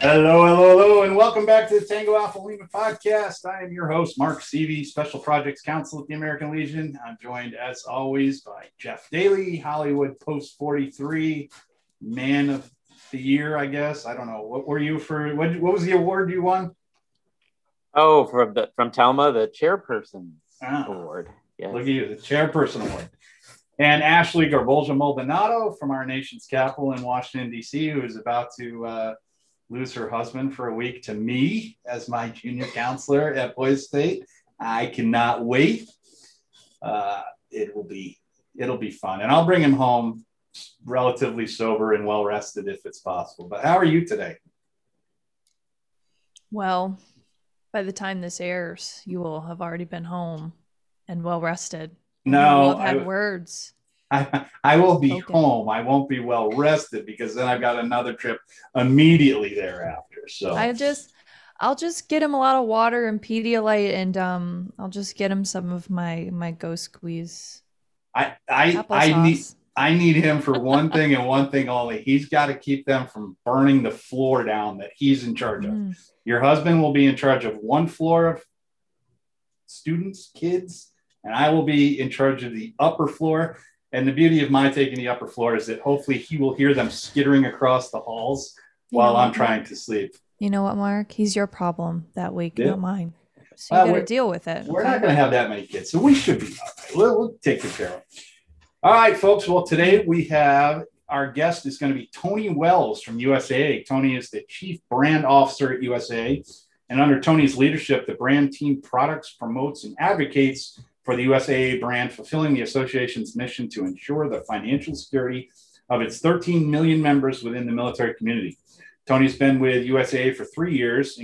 Hello, hello, hello, and welcome back to the Tango Alpha Lima podcast. I am your host, Mark Seavey, Special Projects Counsel at the American Legion. I'm joined, as always, by Jeff Daly, Hollywood Post 43, Man of the Year, I guess. I don't know. What were you for? What, what was the award you won? Oh, from the from Telma, the chairperson Ah. award. Yes. Look at you, the Chairperson Award. And Ashley Garbolja Maldonado from our nation's capital in Washington, D.C., who is about to uh, lose her husband for a week to me as my junior counselor at Boys State. I cannot wait. Uh, it will be it'll be fun, and I'll bring him home relatively sober and well rested if it's possible. But how are you today? Well, by the time this airs, you will have already been home and well rested. No, have had I- words. I, I will be Okay. home. I won't be well rested because then I've got another trip immediately thereafter. So I just, I'll just get him a lot of water and Pedialyte, and um, I'll just get him some of my my Ghost Squeeze I I, I need. I need him for one thing and one thing only. He's got to keep them from burning the floor down that he's in charge of. Mm. Your husband will be in charge of one floor of students, kids, and I will be in charge of the upper floor. And the beauty of my taking the upper floor is that hopefully he will hear them skittering across the halls You while I'm what, trying to sleep. You know what, Mark? He's your problem that week, Yeah. not mine. So uh, you Well, got to deal with it. We're okay? not going to have that many kids, so we should be all right. We'll, we'll take good care of it. All right, folks. Well, today we have our guest is going to be Tony Wells from USAA. Tony is the chief brand officer at USAA, and under Tony's leadership, the brand team products, promotes, and advocates for the USAA brand, fulfilling the association's mission to ensure the financial security of its 13 million members within the military community. Tony's been with USAA for three years,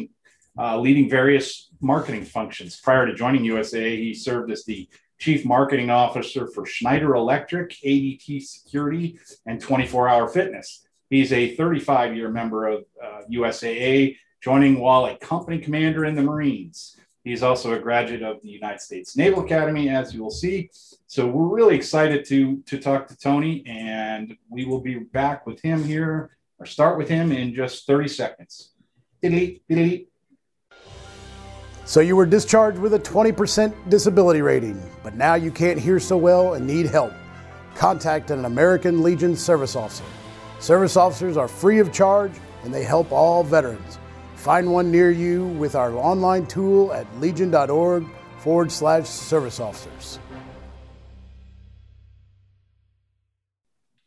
uh, leading various marketing functions. Prior to joining USAA, he served as the chief marketing officer for Schneider Electric, ADT Security, and 24 Hour Fitness. He's a 35 year member of uh, USAA, joining while a company commander in the Marines. He's also a graduate of the United States Naval Academy, as you will see. So we're really excited to, to talk to Tony, and we will be back with him here, or start with him in just 30 seconds. So you were discharged with a 20% disability rating, but now you can't hear so well and need help. Contact an American Legion service officer. Service officers are free of charge and they help all veterans. Find one near you with our online tool at legion.org forward slash service officers.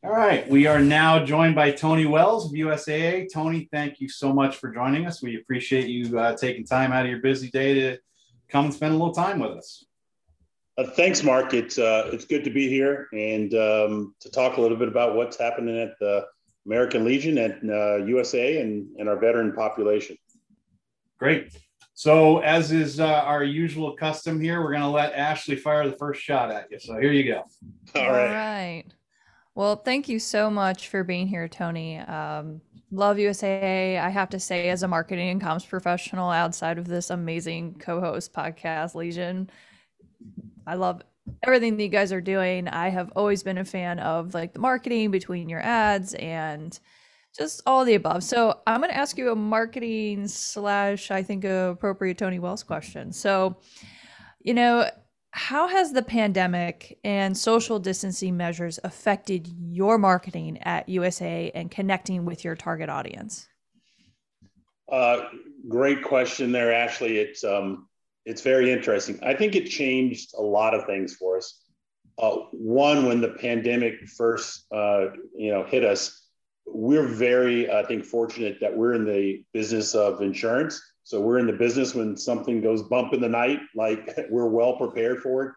All right, we are now joined by Tony Wells of USAA. Tony, thank you so much for joining us. We appreciate you uh, taking time out of your busy day to come and spend a little time with us. Uh, thanks, Mark. It's uh, it's good to be here and um, to talk a little bit about what's happening at the American Legion and uh, USA and, and our veteran population. Great. So, as is uh, our usual custom here, we're going to let Ashley fire the first shot at you. So, here you go. All right. Well, thank you so much for being here, Tony. Um, love USAA. I have to say, as a marketing and comms professional outside of this amazing co host podcast, Legion, I love everything that you guys are doing. I have always been a fan of like the marketing between your ads and just all the above. So I'm going to ask you a marketing slash, I think, appropriate Tony Wells question. So, you know, how has the pandemic and social distancing measures affected your marketing at USA and connecting with your target audience? Uh, great question there, Ashley. It's um, it's very interesting. I think it changed a lot of things for us. Uh, one, when the pandemic first, uh, you know, hit us, we're very, I think, fortunate that we're in the business of insurance. So we're in the business when something goes bump in the night, like we're well prepared for it.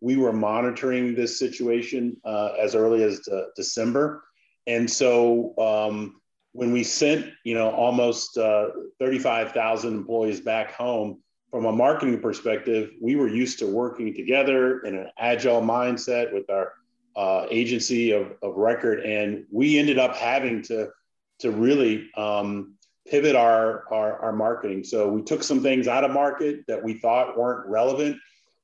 We were monitoring this situation uh, as early as uh, December, and so um, when we sent, you know, almost uh, 35,000 employees back home, from a marketing perspective, we were used to working together in an agile mindset with our uh, agency of, of record, and we ended up having to to really um, pivot our, our, our marketing. So we took some things out of market that we thought weren't relevant.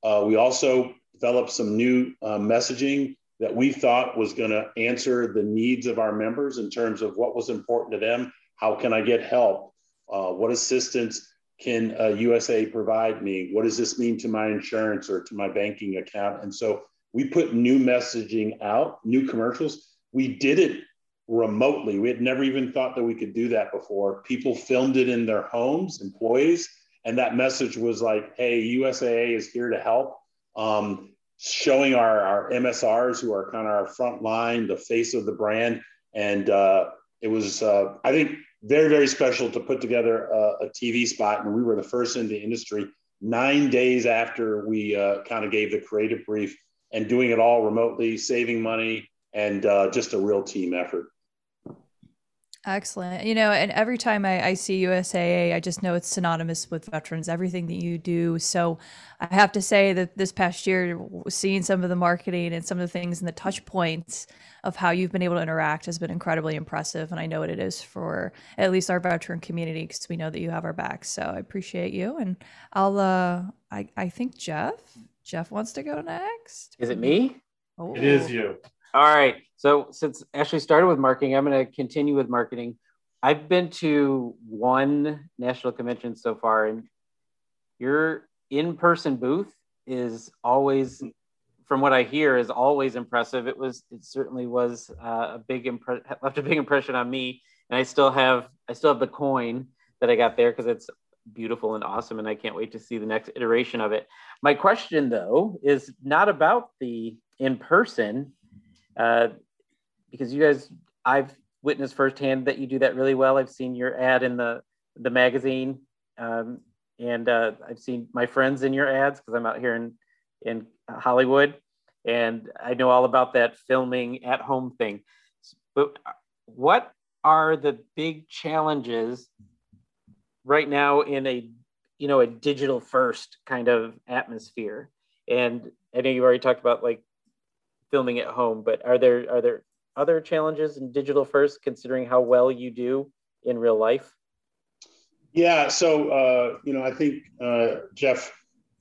Uh, we also developed some new uh, messaging that we thought was going to answer the needs of our members in terms of what was important to them. How can I get help? Uh, what assistance can USA provide me? What does this mean to my insurance or to my banking account? And so we put new messaging out, new commercials. We did it remotely. We had never even thought that we could do that before. People filmed it in their homes, employees, and that message was like, "Hey, USAA is here to help." Um, showing our, our MSRs who are kind of our front line, the face of the brand, and uh, it was, uh, I think, very very special to put together a, a, TV spot, and we were the first in the industry. Nine days after we uh, kind of gave the creative brief, and doing it all remotely, saving money, and uh, just a real team effort. Excellent. You know, and every time I, I, see USAA, I just know it's synonymous with veterans, everything that you do. So I have to say that this past year, seeing some of the marketing and some of the things and the touch points of how you've been able to interact has been incredibly impressive. And I know what it is for at least our veteran community because we know that you have our back. So I appreciate you. And I'll, uh, I, I think Jeff, Jeff wants to go next. Is it me? Oh. It is you. All right. So since Ashley started with marketing, I'm going to continue with marketing. I've been to one national convention so far, and your in-person booth is always, from what I hear, is always impressive. It was, it certainly was uh, a big impression, left a big impression on me, and I still have, I still have the coin that I got there because it's beautiful and awesome, and I can't wait to see the next iteration of it. My question, though, is not about the in-person uh, because you guys, I've witnessed firsthand that you do that really well. I've seen your ad in the the magazine, um, and uh, I've seen my friends in your ads because I'm out here in in Hollywood, and I know all about that filming at home thing. But what are the big challenges right now in a you know a digital first kind of atmosphere? And I know you've already talked about like filming at home, but are there are there other challenges in digital first, considering how well you do in real life? Yeah, so uh, you know, I think uh, Jeff,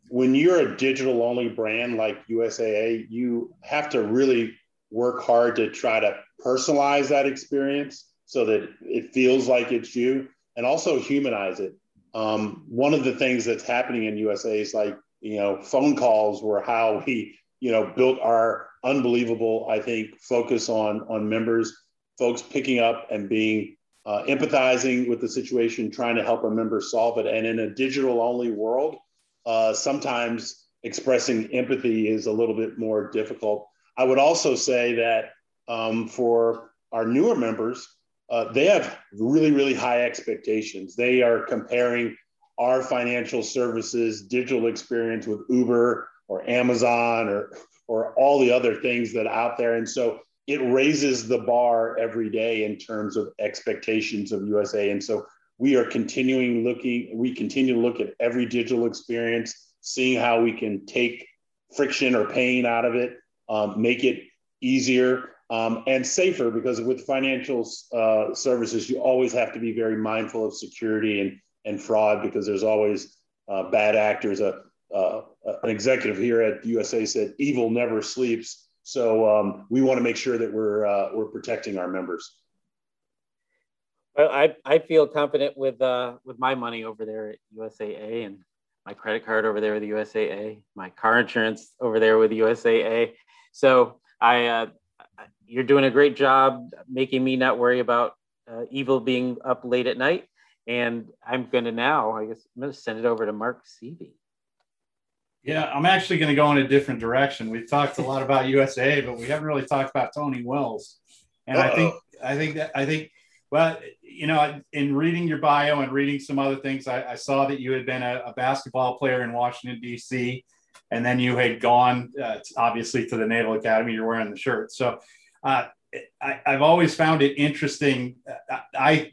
when you're a digital only brand like USAA, you have to really work hard to try to personalize that experience so that it feels like it's you, and also humanize it. Um, one of the things that's happening in USA is like you know, phone calls were how we you know built our unbelievable, I think, focus on on members, folks picking up and being uh, empathizing with the situation, trying to help a member solve it. And in a digital only world, uh, sometimes expressing empathy is a little bit more difficult. I would also say that um, for our newer members, uh, they have really, really high expectations. They are comparing our financial services digital experience with Uber or Amazon or or all the other things that are out there. And so it raises the bar every day in terms of expectations of USA. And so we are continuing looking, we continue to look at every digital experience, seeing how we can take friction or pain out of it, um, make it easier um, and safer because with financial uh, services, you always have to be very mindful of security and, and fraud because there's always uh, bad actors. A, uh, an executive here at USA said, "Evil never sleeps." So um, we want to make sure that we're uh, we're protecting our members. Well, I, I feel confident with uh, with my money over there at USAA and my credit card over there with the USAA, my car insurance over there with USAA. So I uh, you're doing a great job making me not worry about uh, evil being up late at night. And I'm going to now, I guess, I'm going to send it over to Mark Seavey. Yeah, I'm actually going to go in a different direction. We've talked a lot about USA, but we haven't really talked about Tony Wells. And Uh-oh. I think I think that I think well, you know, in reading your bio and reading some other things, I, I saw that you had been a, a, basketball player in Washington D.C. and then you had gone uh, obviously to the Naval Academy. You're wearing the shirt, so uh, I, have always found it interesting. I, I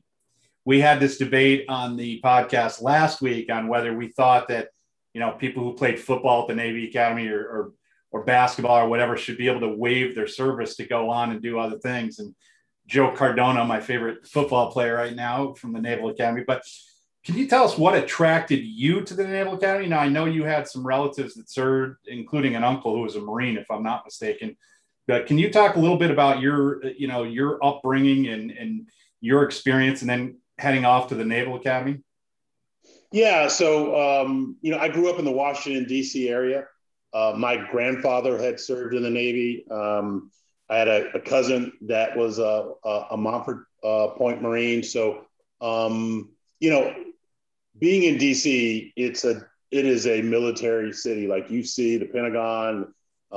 we had this debate on the podcast last week on whether we thought that you know people who played football at the Navy Academy or, or or basketball or whatever should be able to waive their service to go on and do other things. And Joe Cardona, my favorite football player right now from the Naval Academy, but can you tell us what attracted you to the Naval Academy? Now, I know you had some relatives that served, including an uncle who was a Marine, if I'm not mistaken. But can you talk a little bit about your, you know, your upbringing and, and your experience, and then heading off to the Naval Academy? Yeah, so um, you know, I grew up in the Washington D.C. area. Uh, my grandfather had served in the Navy. Um, I had a, a, cousin that was a, a, a Montford uh, Point Marine. So, um, you know, being in DC, it's a it is a military city. Like you see the Pentagon, uh,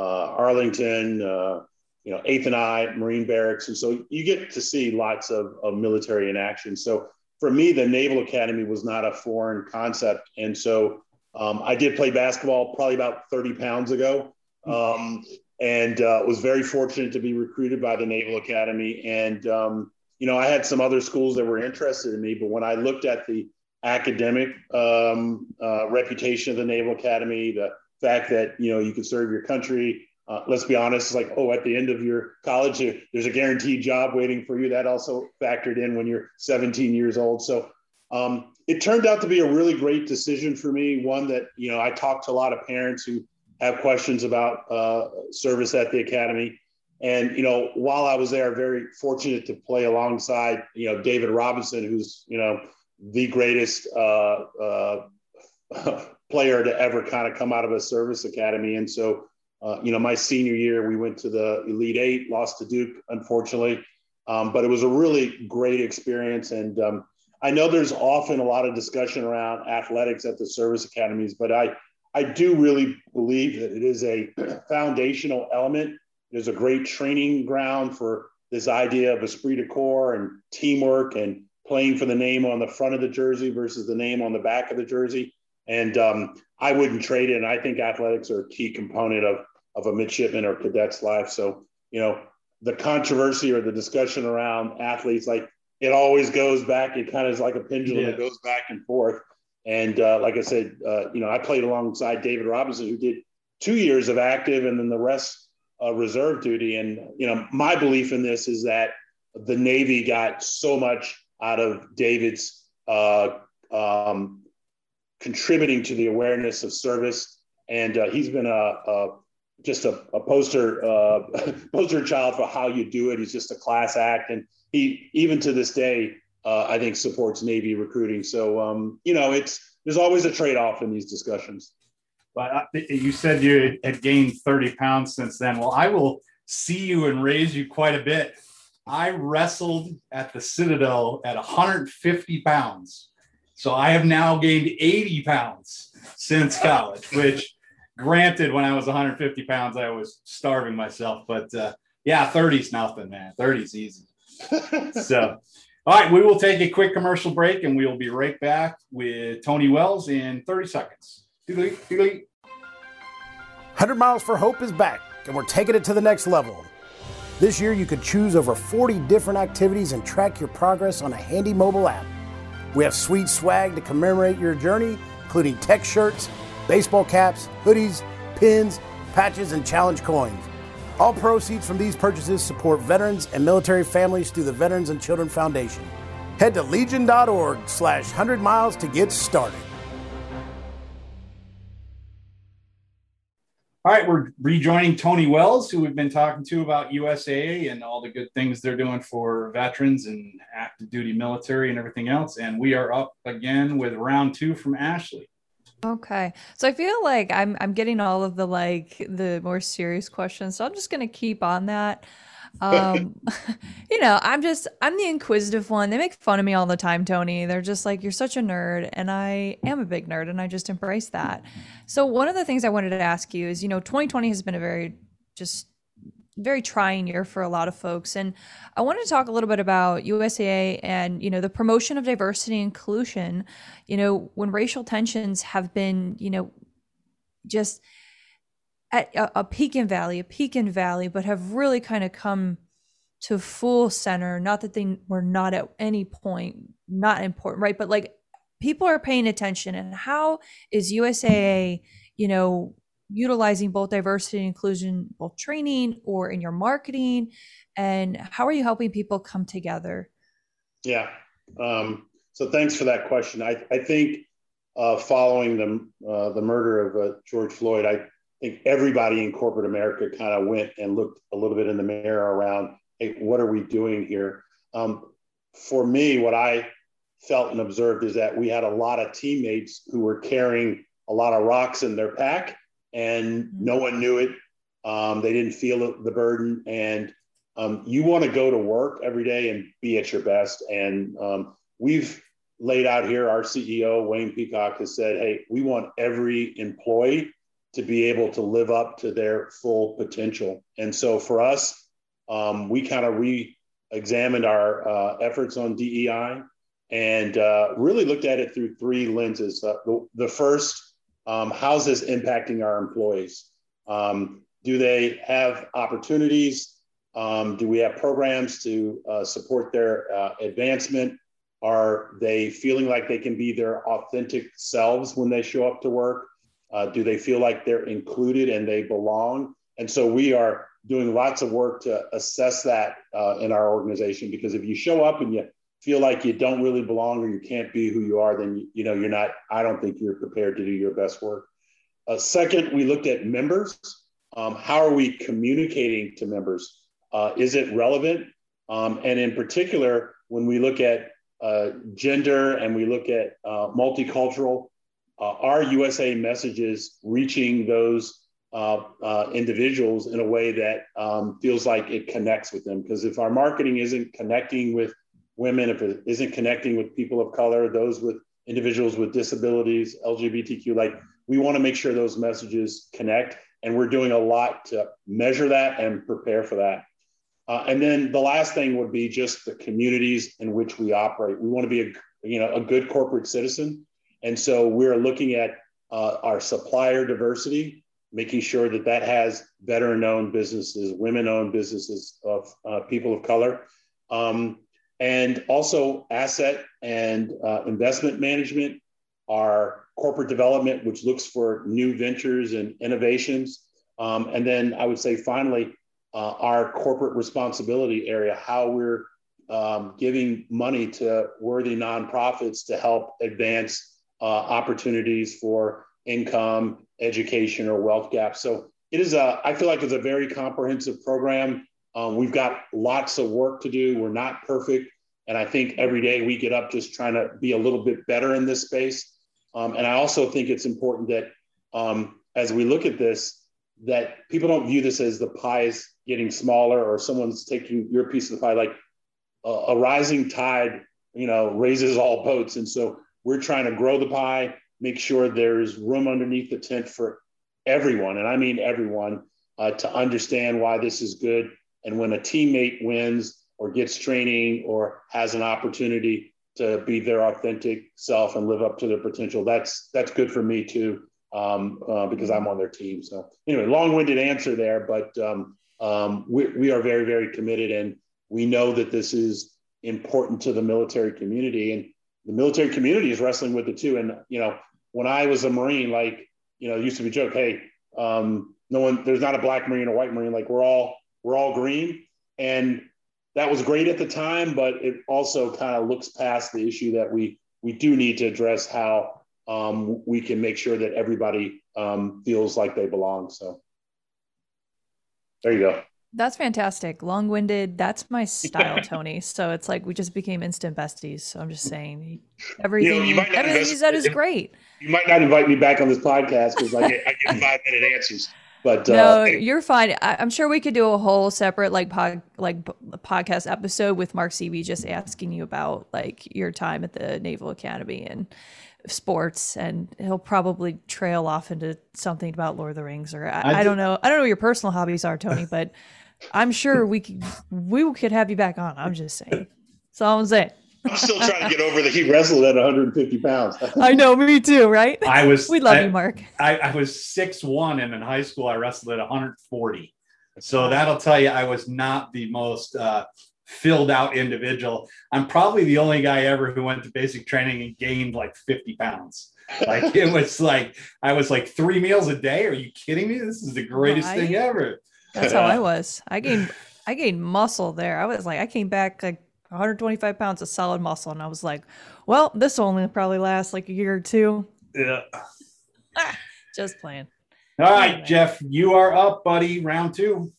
Arlington, uh, you know, Eighth and I, Marine Barracks, and so you get to see lots of, of military in action. So for me, the Naval Academy was not a foreign concept, and so um, I did play basketball probably about 30 pounds ago, um, and uh, was very fortunate to be recruited by the Naval Academy. And um, you know, I had some other schools that were interested in me, but when I looked at the academic um, uh, reputation of the Naval Academy, the fact that you know you can serve your country. Uh, let's be honest, it's like, oh, at the end of your college, there's a guaranteed job waiting for you. That also factored in when you're 17 years old. So um, it turned out to be a really great decision for me. One that, you know, I talked to a lot of parents who have questions about uh, service at the academy. And, you know, while I was there, very fortunate to play alongside, you know, David Robinson, who's, you know, the greatest uh, uh, player to ever kind of come out of a service academy. And so, uh, you know, my senior year, we went to the Elite Eight, lost to Duke, unfortunately. Um, but it was a really great experience. And um, I know there's often a lot of discussion around athletics at the service academies, but I, I do really believe that it is a foundational element. It is a great training ground for this idea of esprit de corps and teamwork and playing for the name on the front of the jersey versus the name on the back of the jersey. And um, I wouldn't trade it. And I think athletics are a key component of, of a midshipman or cadet's life. So, you know, the controversy or the discussion around athletes, like it always goes back. It kind of is like a pendulum. Yeah. It goes back and forth. And uh, like I said, uh, you know, I played alongside David Robinson, who did two years of active and then the rest uh, reserve duty. And, you know, my belief in this is that the Navy got so much out of David's uh, um, contributing to the awareness of service. And uh, he's been a, a just a, a poster uh, poster child for how you do it. He's just a class act, and he even to this day, uh, I think supports Navy recruiting. So um, you know, it's there's always a trade off in these discussions. But uh, you said you had gained 30 pounds since then. Well, I will see you and raise you quite a bit. I wrestled at the Citadel at 150 pounds. So I have now gained 80 pounds since college, which granted, when I was 150 pounds, I was starving myself. But uh, yeah, 30's nothing, man. 30's easy. so, all right, we will take a quick commercial break and we will be right back with Tony Wells in 30 seconds. Doodly, doodly. 100 Miles for Hope is back and we're taking it to the next level. This year, you could choose over 40 different activities and track your progress on a handy mobile app. We have sweet swag to commemorate your journey, including tech shirts, baseball caps, hoodies, pins, patches, and challenge coins. All proceeds from these purchases support veterans and military families through the Veterans and Children Foundation. Head to legion.org slash 100 miles to get started. All right, we're rejoining Tony Wells, who we've been talking to about USAA and all the good things they're doing for veterans and active duty military and everything else. And we are up again with round two from Ashley. Okay. So I feel like I'm I'm getting all of the like the more serious questions. So I'm just gonna keep on that um you know i'm just i'm the inquisitive one. They make fun of me all the time tony. They're just like you're such a nerd and i am a big nerd and i just embrace that. So one of the things i wanted to ask you is you know 2020 has been a very just very trying year for a lot of folks and i wanted to talk a little bit about usaa and you know the promotion of diversity and inclusion. You know when racial tensions have been you know just at a, a peak in valley, a peak in valley, but have really kind of come to full center. Not that they were not at any point not important, right? But like people are paying attention. And how is USAA, you know, utilizing both diversity and inclusion, both training or in your marketing? And how are you helping people come together? Yeah. Um, so thanks for that question. I, I think uh, following the, uh, the murder of uh, George Floyd, I think everybody in corporate America kind of went and looked a little bit in the mirror around, hey, what are we doing here? Um, for me, what I felt and observed is that we had a lot of teammates who were carrying a lot of rocks in their pack and mm-hmm. no one knew it. Um, they didn't feel the burden. And um, you want to go to work every day and be at your best. And um, we've laid out here, our CEO, Wayne Peacock, has said, hey, we want every employee to be able to live up to their full potential. And so for us, um, we kind of re examined our uh, efforts on DEI and uh, really looked at it through three lenses. Uh, the, the, first, um, how's this impacting our employees? Um, do they have opportunities? Um, do we have programs to uh, support their uh, advancement? Are they feeling like they can be their authentic selves when they show up to work? Uh, do they feel like they're included and they belong? And so we are doing lots of work to assess that uh, in our organization because if you show up and you feel like you don't really belong or you can't be who you are, then you, know you're not. I don't think you're prepared to do your best work. Uh, second, we looked at members. Um, how are we communicating to members? Uh, is it relevant? Um, and in particular, when we look at uh, gender and we look at uh, multicultural, uh, are USA messages reaching those uh, uh, individuals in a way that um, feels like it connects with them? Because if our marketing isn't connecting with women, if it isn't connecting with people of color, those with individuals with disabilities, LGBTQ, like we want to make sure those messages connect. And we're doing a lot to measure that and prepare for that. Uh, and then the last thing would be just the communities in which we operate. We want to be a you know a good corporate citizen, and so we're looking at uh, our supplier diversity, making sure that that has veteran-owned businesses, women-owned businesses of uh, people of color, um, and also asset and uh, investment management, our corporate development, which looks for new ventures and innovations, um, and then I would say finally uh, our corporate responsibility area, how we're um, giving money to worthy nonprofits to help advance uh, opportunities for income, education, or wealth gaps. So it is a, I feel like it's a very comprehensive program. Um, we've got lots of work to do. We're not perfect. And I think every day we get up just trying to be a little bit better in this space. Um, and I also think it's important that um, as we look at this, that people don't view this as the pie is getting smaller or someone's taking your piece of the pie. Like a, a rising tide, you know, raises all boats. And so we're trying to grow the pie, make sure there's room underneath the tent for everyone, and I mean everyone, uh, to understand why this is good. And when a teammate wins or gets training or has an opportunity to be their authentic self and live up to their potential, that's that's good for me too um, uh, because I'm on their team. So anyway, long-winded answer there, but um, um, we, we are very, very committed, and we know that this is important to the military community, and the military community is wrestling with it too. And you know, when I was a Marine, like you know, it used to be joke, hey, um, no one, there's not a black Marine or white Marine, like we're all we're all green, and that was great at the time, but it also kind of looks past the issue that we we do need to address how um, we can make sure that everybody um, feels like they belong. So there you go. That's fantastic. Long winded. That's my style, Tony. So it's like we just became instant besties. So I'm just saying everything, you know, you everything you said is great. You might not invite me back on this podcast because I get, I get five minute answers. But no, uh, you're fine. I, am sure we could do a whole separate like pod like podcast episode with Mark Seavey just asking you about like your time at the Naval Academy and sports and he'll probably trail off into something about Lord of the Rings or I, I, I don't know. I don't know what your personal hobbies are, Tony, but I'm sure we could we could have you back on. I'm just saying. That's all I'm saying. I'm still trying to get over that he wrestled at 150 pounds. I know, me too, right? I was we love I, you, Mark. I, I was six one and in high school I wrestled at 140. So that'll tell you I was not the most uh, filled out individual. I'm probably the only guy ever who went to basic training and gained like 50 pounds. Like it was like I was like three meals a day. Are you kidding me? This is the greatest Right. thing ever. That's how I was. I gained I gained muscle there. I was like, I came back like 125 pounds of solid muscle, and I was like, well, this will only probably last like a year or two. Yeah. Just playing. All right, Jeff, you are up, buddy. Round two.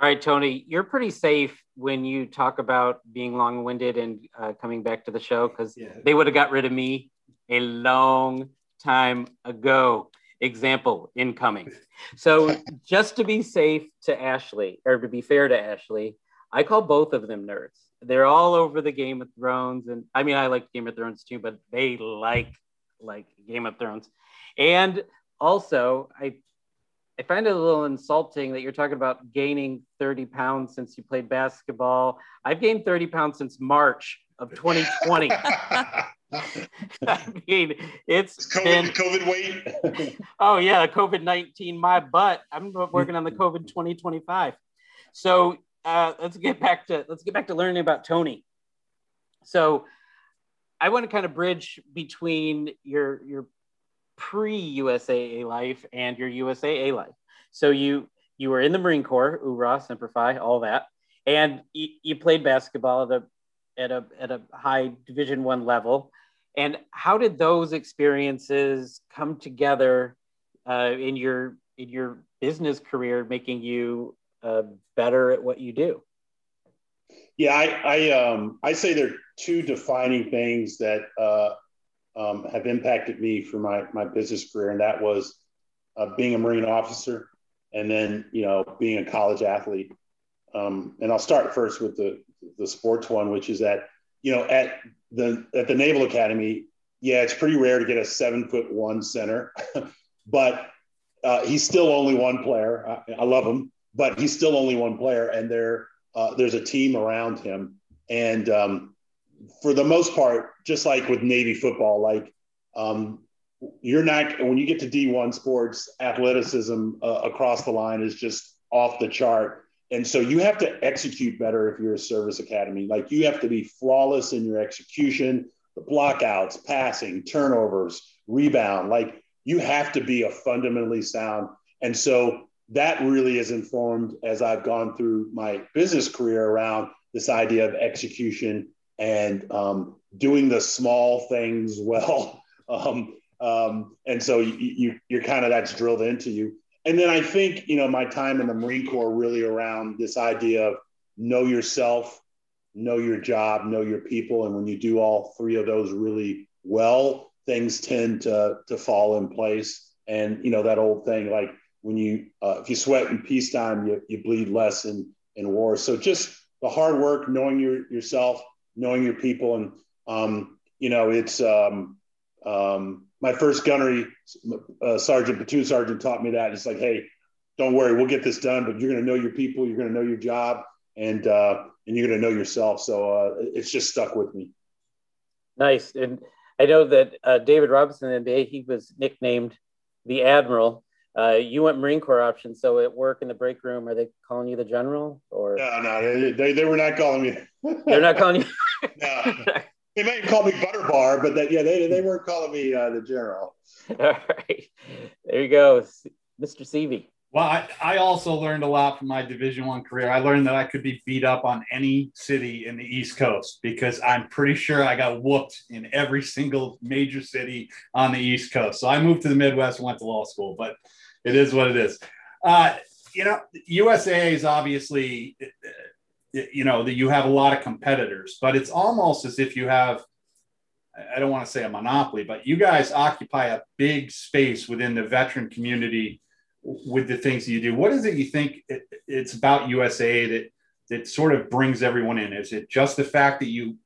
All right, Tony, you're pretty safe when you talk about being long-winded and uh, coming back to the show because Yeah. they would have got rid of me a long time ago. Example incoming. So just to be safe to Ashley, or to be fair to Ashley, I call both of them nerds. They're all over the Game of Thrones, and I mean I like Game of Thrones too, but they like like Game of Thrones. And also, I I find it a little insulting that you're talking about gaining 30 pounds since you played basketball. I've gained 30 pounds since March of 2020. I mean, it's been COVID, COVID weight. oh yeah, COVID nineteen, my butt. I'm working on the COVID twenty twenty five. So uh, let's get back to let's get back to learning about Tony. So I want to kind of bridge between your your pre USAA life and your USAA life. So you you were in the Marine Corps, Oorah, Semper Fi, all that, and you, you played basketball at a at a at a high Division One level. And how did those experiences come together uh, in your in your business career, making you uh, better at what you do? Yeah, I I, um, I say there are two defining things that uh, um, have impacted me for my my business career, and that was uh, being a Marine officer, and then you know being a college athlete. Um, and I'll start first with the the sports one, which is that you know at the at the Naval Academy, yeah, it's pretty rare to get a seven foot one center, but uh, he's still only one player. I, I love him, but he's still only one player, and there uh, there's a team around him, and um, for the most part, just like with Navy football, like um, you're not when you get to D1 sports, athleticism uh, across the line is just off the chart. And so you have to execute better if you're a service academy. Like you have to be flawless in your execution, the blockouts, passing, turnovers, rebound. Like you have to be a fundamentally sound. And so that really is informed as I've gone through my business career around this idea of execution and um, doing the small things well. Um, um, and so you, you, you're kind of that's drilled into you. And then I think, you know, my time in the Marine Corps really around this idea of know yourself, know your job, know your people. And when you do all three of those really well, things tend to, to fall in place. And, you know, that old thing, like when you, uh, if you sweat in peacetime, you, you bleed less in, in war. So just the hard work, knowing your, yourself, knowing your people. And, um, you know, it's, um, um, my first gunnery uh, sergeant, platoon sergeant taught me that. It's like, hey, don't worry, we'll get this done. But you're going to know your people, you're going to know your job, and uh, and you're going to know yourself. So uh, it's just stuck with me. Nice, and I know that uh, David Robinson in the NBA, he was nicknamed the Admiral. Uh, you went Marine Corps option, so at work in the break room, are they calling you the General or? No, no, they, they, they were not calling me. They're not calling you. no. They may have called me Butterbar, but that, yeah, they, they weren't calling me uh, the general. All right, there you go, Mr. Seavey. Well, I, I also learned a lot from my Division One career. I learned that I could be beat up on any city in the East Coast because I'm pretty sure I got whooped in every single major city on the East Coast. So I moved to the Midwest and went to law school, but it is what it is. Uh, you know, USA is obviously, you know, that you have a lot of competitors, but it's almost as if you have I don't want to say a monopoly, but you guys occupy a big space within the veteran community with the things that you do. What is it you think it, it's about USA that that sort of brings everyone in? Is it just the fact that you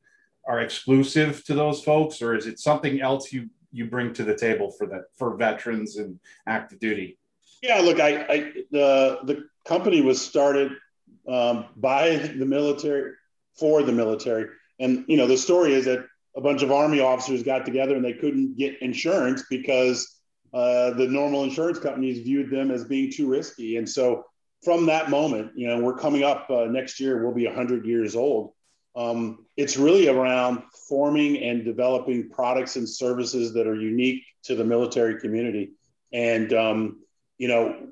are exclusive to those folks, or is it something else you you bring to the table for that for veterans and active duty? Yeah, look, I, I the the company was started um, by the military for the military, and you know the story is that a bunch of army officers got together and they couldn't get insurance because uh, the normal insurance companies viewed them as being too risky. And so from that moment, you know, we're coming up uh, next year, we'll be 100 years old. Um, it's really around forming and developing products and services that are unique to the military community. And, um, you know,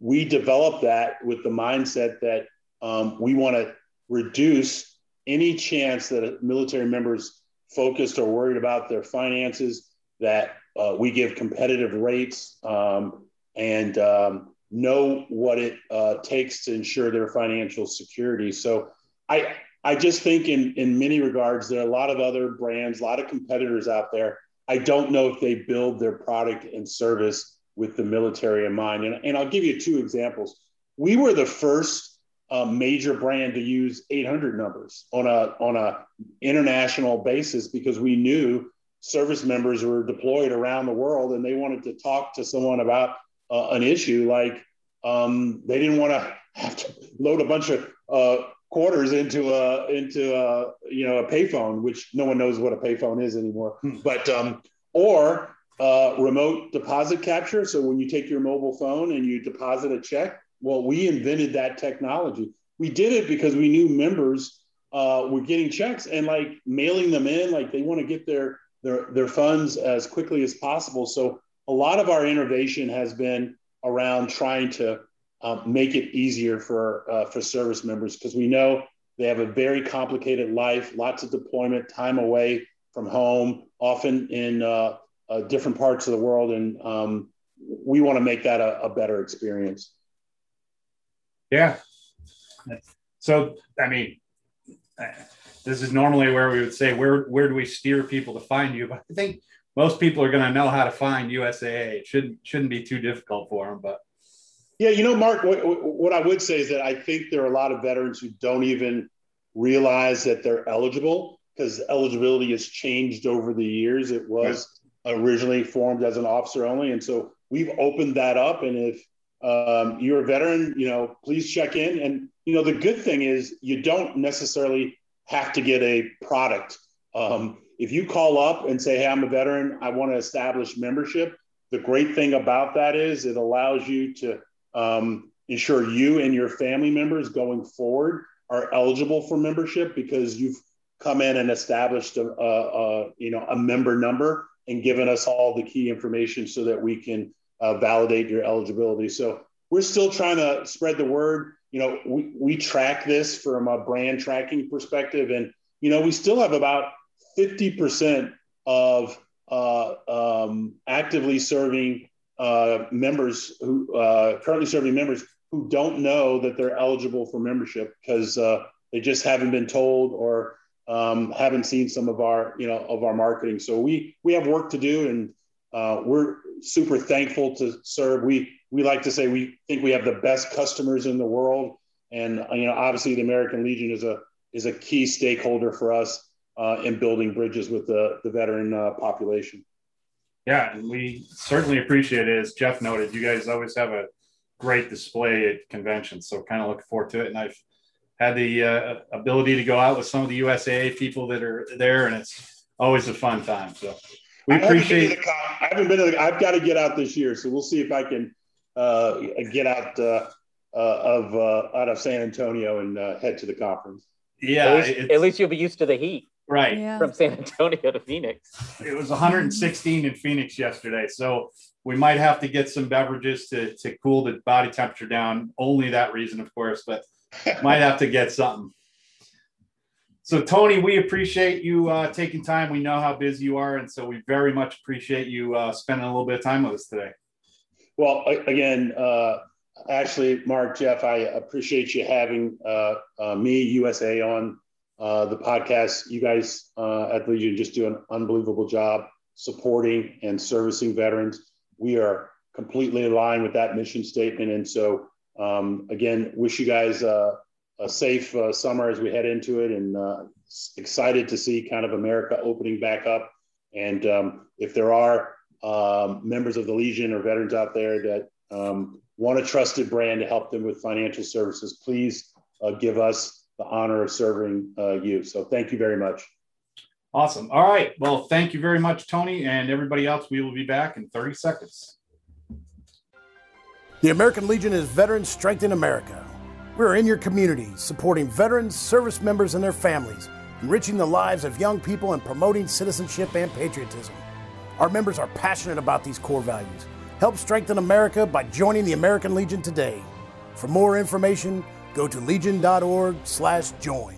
we develop that with the mindset that um, we want to reduce any chance that military members focused or worried about their finances, that uh, we give competitive rates um, and um, know what it uh, takes to ensure their financial security. So I, I just think in, in many regards, there are a lot of other brands, a lot of competitors out there. I don't know if they build their product and service with the military in mind. And, and I'll give you two examples. We were the first uh, major brand to use 800 numbers on a on a international basis because we knew service members were deployed around the world and they wanted to talk to someone about uh, an issue like um, they didn't want to have to load a bunch of uh, quarters into a into a you know a payphone, which no one knows what a payphone is anymore. Hmm. But um, or uh, remote deposit capture. So when you take your mobile phone and you deposit a check, well, we invented that technology. We did it because we knew members uh, were getting checks and like mailing them in, like they want to get their their their funds as quickly as possible. So a lot of our innovation has been around trying to uh, make it easier for uh, for service members because we know they have a very complicated life, lots of deployment, time away from home, often in uh, uh different parts of the world, and um, we want to make that a, a better experience. Yeah. So, I mean, uh, this is normally where we would say, where where do we steer people to find you? But I think most people are going to know how to find USAA. It shouldn't shouldn't be too difficult for them. But yeah, you know, Mark, what, what I would say is that I think there are a lot of veterans who don't even realize that they're eligible because eligibility has changed over the years. It was originally formed as an officer only, and so we've opened that up. And if um, you're a veteran, you know, please check in. And you know, the good thing is you don't necessarily have to get a product. Um, if you call up and say, Hey, I'm a veteran, I want to establish membership, the great thing about that is it allows you to um, ensure you and your family members going forward are eligible for membership because you've come in and established a, a, a you know a member number and given us all the key information so that we can uh, validate your eligibility. So we're still trying to spread the word. You know, we, we track this from a brand tracking perspective, and you know we still have about 50% of uh, um, actively serving uh, members who uh, currently serving members who don't know that they're eligible for membership because uh, they just haven't been told or um, haven't seen some of our you know of our marketing. So we we have work to do, and uh, we're super thankful to serve. We we like to say we think we have the best customers in the world, and you know obviously the American Legion is a is a key stakeholder for us uh, in building bridges with the, the veteran uh, population. Yeah, and we certainly appreciate it. As Jeff noted, you guys always have a great display at conventions, so kind of looking forward to it. And I've had the uh, ability to go out with some of the USAA people that are there, and it's always a fun time. So we I appreciate. Haven't I haven't been. To the, I've got to get out this year, so we'll see if I can uh, get out uh, uh, of out of San Antonio and head to the conference. Yeah, at least, at least, you'll be used to the heat. Right. Yeah. From San Antonio to Phoenix. It was 116 in Phoenix yesterday. So we might have to get some beverages to, to cool the body temperature down. Only that reason, of course, but might have to get something. So, Tony, we appreciate you uh, taking time. We know how busy you are. And so we very much appreciate you uh, spending a little bit of time with us today. Well, again, uh, Ashley, Mark, Jeff, I appreciate you having uh, uh, me, USA, on uh, the podcast. You guys at Legion just do an unbelievable job supporting and servicing veterans. We are completely aligned with that mission statement. And so, um, again, wish you guys a safe uh, summer as we head into it and uh, excited to see kind of America opening back up. And um, if there are um, members of the Legion or veterans out there that um, want a trusted brand to help them with financial services, please uh, give us the honor of serving uh, you. So thank you very much. Awesome. All right. Well, thank you very much, Tony, and everybody else. We will be back in 30 seconds. The American Legion is Veterans Strength in America. We're in your community, supporting veterans, service members, and their families, enriching the lives of young people, and promoting citizenship and patriotism. Our members are passionate about these core values. Help strengthen America by joining the American Legion today. For more information, go to legion.org/join.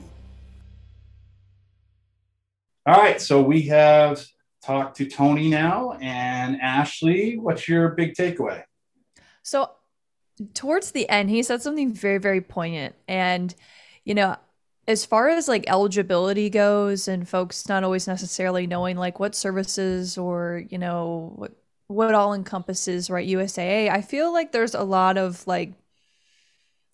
All right, so we have talked to Tony now and Ashley. What's your big takeaway? So towards the end, he said something very, very poignant. And, you know, as far as like eligibility goes and folks not always necessarily knowing like what services or, you know, what what all encompasses right USAA, I feel like there's a lot of like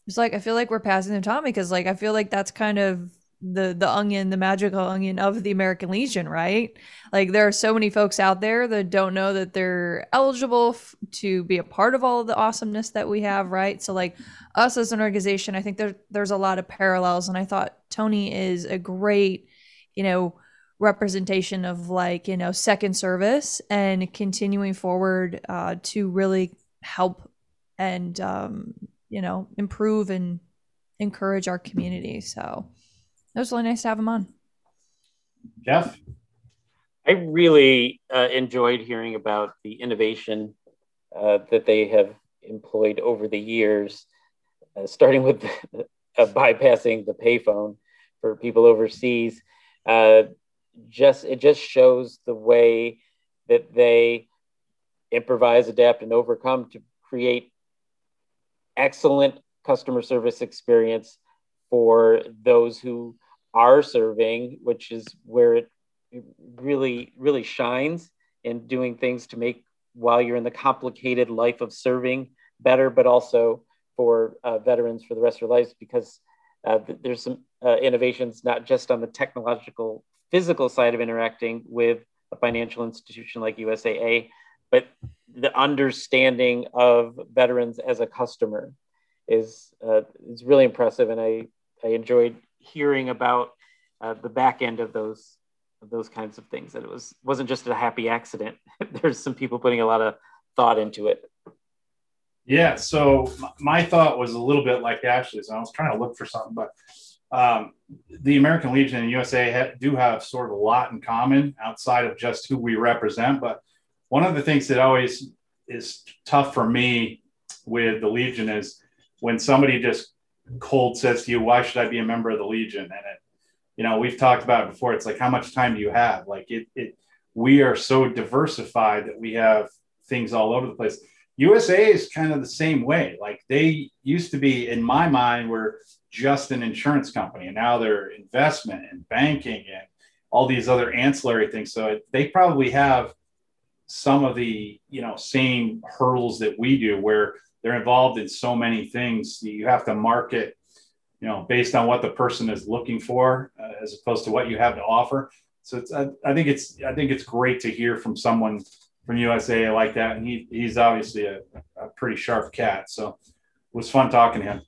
it's like I feel like we're passing the time because like I feel like that's kind of the the onion, the magical onion of the American Legion, right? Like there are so many folks out there that don't know that they're eligible f- to be a part of all of the awesomeness that we have, right? So like us as an organization, I think there there's a lot of parallels, and I thought Tony is a great, you know, representation of like you know second service and continuing forward uh, to really help and um, you know improve and encourage our community. So it was really nice to have him on. Jeff? I really uh, enjoyed hearing about the innovation uh, that they have employed over the years, uh, starting with bypassing the payphone for people overseas. Uh, just it just shows the way that they improvise, adapt, and overcome to create excellent customer service experience for those who are serving, which is where it really, really shines in doing things to make while you're in the complicated life of serving better, but also for uh, veterans for the rest of their lives because uh, there's some uh, innovations not just on the technological physical side of interacting with a financial institution like USAA, but the understanding of veterans as a customer is uh, is really impressive, and I I enjoyed hearing about uh, the back end of those of those kinds of things. That it was wasn't just a happy accident. There's some people putting a lot of thought into it. Yeah. So my thought was a little bit like Ashley's. I was trying to look for something, but um, the American Legion and USAA ha- do have sort of a lot in common outside of just who we represent. But one of the things that always is tough for me with the Legion is when somebody just cold says to you, why should I be a member of the Legion? And it, you know, we've talked about it before. It's like, how much time do you have? Like it, it, we are so diversified that we have things all over the place. USAA is kind of the same way. Like they used to be, in my mind, were just an insurance company, and now they're investment and banking and all these other ancillary things. So they probably have some of the you know same hurdles that we do, where they're involved in so many things. You have to market, you know, based on what the person is looking for, uh, as opposed to what you have to offer. So it's, I, I, think it's I think it's great to hear from someone from USAA like that, and he he's obviously a, a pretty sharp cat. So it was fun talking to him.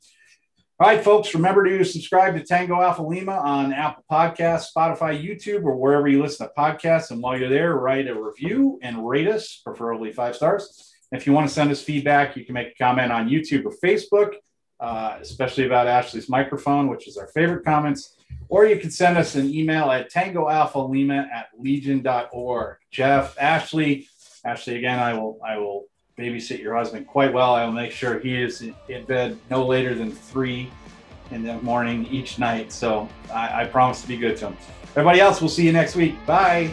All right, folks, remember to subscribe to Tango Alpha Lima on Apple Podcasts, Spotify, YouTube, or wherever you listen to podcasts. And while you're there, write a review and rate us, preferably five stars. If you want to send us feedback, you can make a comment on YouTube or Facebook, uh, especially about Ashley's microphone, which is our favorite comments. Or you can send us an email at tangoalphalima at legion.org. Jeff, Ashley, Ashley, again, I will I will babysit your husband quite well. I will make sure he is in bed no later than three in the morning each night. So I, I promise to be good to him. Everybody else, we'll see you next week. Bye.